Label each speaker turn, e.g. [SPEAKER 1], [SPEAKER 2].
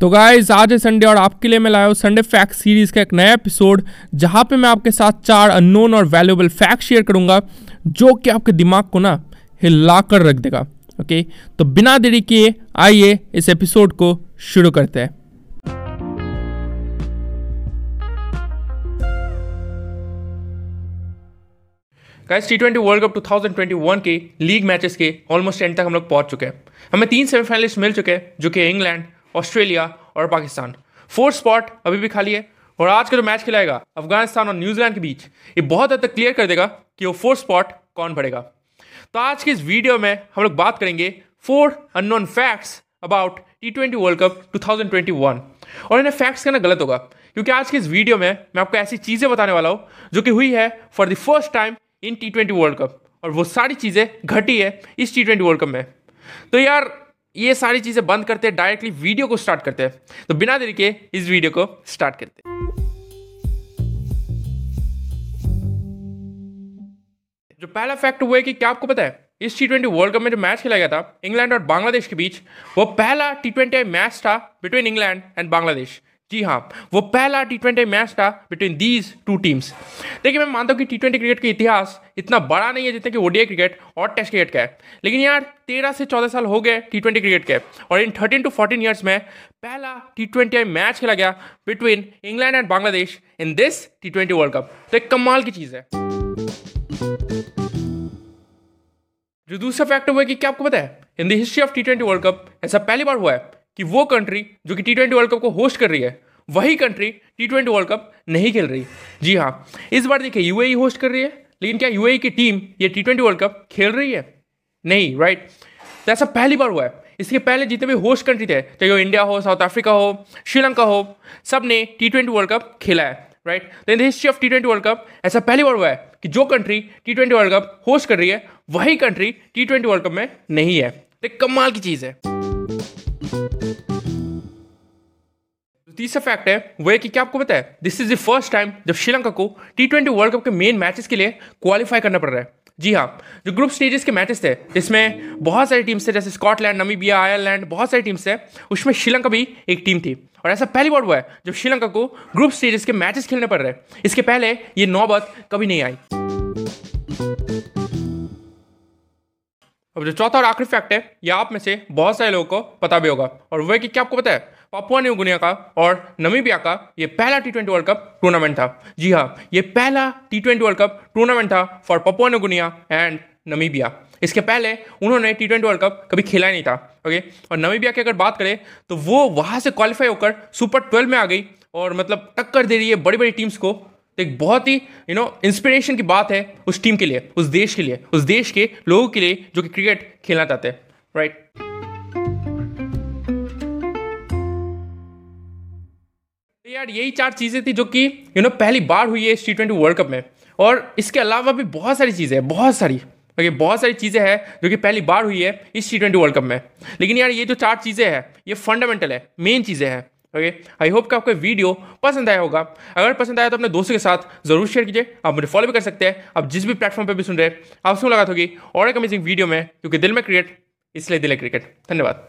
[SPEAKER 1] तो गाइज़ आज है संडे और आपके लिए मैं लाया हूँ संडे फैक्ट सीरीज़ का एक नया एपिसोड जहाँ पे मैं आपके साथ चार अननोन और वैल्यूएबल फैक्ट शेयर करूँगा, जो कि आपके दिमाग को ना हिला कर रख देगा ओके तो बिना देरी किए, आइए इस एपिसोड को शुरू करते हैं। Guys T twenty world cup 2021 के लीग मैचेस के ऑलमोस्ट एंड तक हम लोग पहुँच चुके हैं। हमें तीन सेमीफाइनलिस्ट मिल चुके हैं, जो कि इंग्लैंड ऑस्ट्रेलिया और पाकिस्तान। फोर्थ स्पॉट अभी भी खाली है और आज का जो मैच खिलाएगा अफ़गानिस्तान और न्यूजीलैंड के बीच, ये बहुत हद तक क्लियर कर देगा कि वो फोर्थ स्पॉट कौन पड़ेगा। तो आज की इस वीडियो में हम लोग बात करेंगे four unknown facts about T twenty world cup 2021 और इन्हें फैक्ट्स कहना गलत होगा, क्योंकि आज की इस वीडियो में मैं आपको ऐसी चीज़ें बताने वाला हूँ जो कि हुई है for the first time in T twenty world cup और वो सारी चीज़ें घटी है इस टी ट्वेंटी वर्ल्ड कप में। तो यार ये सारी चीज़ें बंद करते हैं डायरेक्टली वीडियो को स्टार्ट करते हैं। तो बिना देरी के इस वीडियो को स्टार्ट करते हैं। जो पहला फैक्ट हुआ है कि क्या आपको पता है, इस टी ट्वेंटी वर्ल्ड कप में जो मैच खेला गया था इंग्लैंड और बांग्लादेश के बीच, वो पहला टी ट्वेंटी मैच था बिटवीन इंग्लैंड एंड बांग्लादेश जी हाँ वो पहला टी ट्वेंटी मैच था बिटवीन दीज टू टीम्स देखिए, मैं मानता हूँ कि टी ट्वेंटी क्रिकेट का इतिहास इतना बड़ा नहीं है जितना कि ओडीआई क्रिकेट और टेस्ट क्रिकेट का है। लेकिन यार, तेरह से चौदह साल हो गए टी ट्वेंटी क्रिकेट के और in thirteen to fourteen years में पहला टी ट्वेंटी मैच खेला गया between England and Bangladesh in this T twenty world cup तो एक कमाल की चीज़ है। जो दूसरा फैक्टर हुआ कि क्या आपको पता है? In the history of T twenty world cup ऐसा पहली बार हुआ है कि वो कंट्री जो कि टी ट्वेंटी वर्ल्ड कप को होस्ट कर रही है वही country T twenty world cup नहीं खेल रही। जी हाँ इस बार देखिए यूएई होस्ट कर रही है, लेकिन क्या यूएई की टीम ये टी ट्वेंटी वर्ल्ड कप खेल रही है? नहीं राइट तो ऐसा पहली बार हुआ है। इसके पहले जितने भी होस्ट कंट्री थे, चाहे वो इंडिया हो साउथ अफ्रीका हो श्रीलंका हो सबने टी ट्वेंटी वर्ल्ड कप खेला है राइट तो in the history of T twenty world cup ऐसा पहली बार हुआ है कि जो country T twenty world cup host कर रही है, वही country T twenty world cup में नहीं है। तो कमाल की चीज़ है। तीसरा फैक्ट है, वो है कि क्या आपको पता है this is the first time जब श्रीलंका को टी ट्वेंटी वर्ल्ड कप के मेन मैचेस के लिए क्वालिफाई करना पड़ रहा है। जी हाँ जो ग्रुप स्टेजेस के मैचेस थे, जिसमें बहुत सारी टीम्स थे, जैसे स्कॉटलैंड नमीबिया आयरलैंड बहुत सारी टीम्स थे, उसमें श्रीलंका भी एक टीम थी। और ऐसा पहली बार हुआ है, जब श्रीलंका को ग्रुप स्टेजेस के मैचेस खेलने पड़ रहे हैं। इसके पहले ये नौबत कभी नहीं आई। अब जो चौथा और आखिरी फैक्ट है, ये आप में से बहुत सारे लोगों को पता भी होगा। और वह कि क्या आपको पता है पापुआ न्यू गुनिया का और नमीबिया का ये पहला T twenty world cup tournament था। जी हाँ ये पहला T twenty world cup tournament था for Papua New Guinea and Namibia. इसके पहले उन्होंने टी ट्वेंटी वर्ल्ड कप कभी खेला नहीं था ओके और नमीबिया की अगर बात करें तो वो वहाँ से क्वालिफाई होकर सुपर ट्वेल्व में आ गई और मतलब टक्कर दे रही है बड़ी बड़ी टीम्स को। तो एक बहुत ही यू नो इंस्पिरेशन की बात है उस टीम के लिए, उस देश के लिए, उस देश के लोगों के लिए जो कि क्रिकेट खेलना चाहते हैं राइट यार यही चार चीज़ें थी जो कि यू नो पहली बार हुई है इस टी ट्वेंटी वर्ल्ड कप में। और इसके अलावा भी बहुत सारी चीज़ें हैं, बहुत सारी। ओके बहुत सारी चीज़ें हैं जो कि पहली बार हुई है इस टी ट्वेंटी वर्ल्ड कप में। लेकिन यार ये जो चार चीज़ें हैं, ये फंडामेंटल है मेन चीज़ें हैं। ओके आई होप कि आपको वीडियो पसंद आया होगा। अगर पसंद आया तो अपने दोस्तों के साथ ज़रूर शेयर कीजिए। आप मुझे फॉलो भी कर सकते हैं। आप जिस भी प्लेटफॉर्म पर भी सुन रहे हैं आप सुन लगा होगी और एक अमेजिंग वीडियो में, क्योंकि दिल में क्रिकेट इसलिए दिल है क्रिकेट धन्यवाद।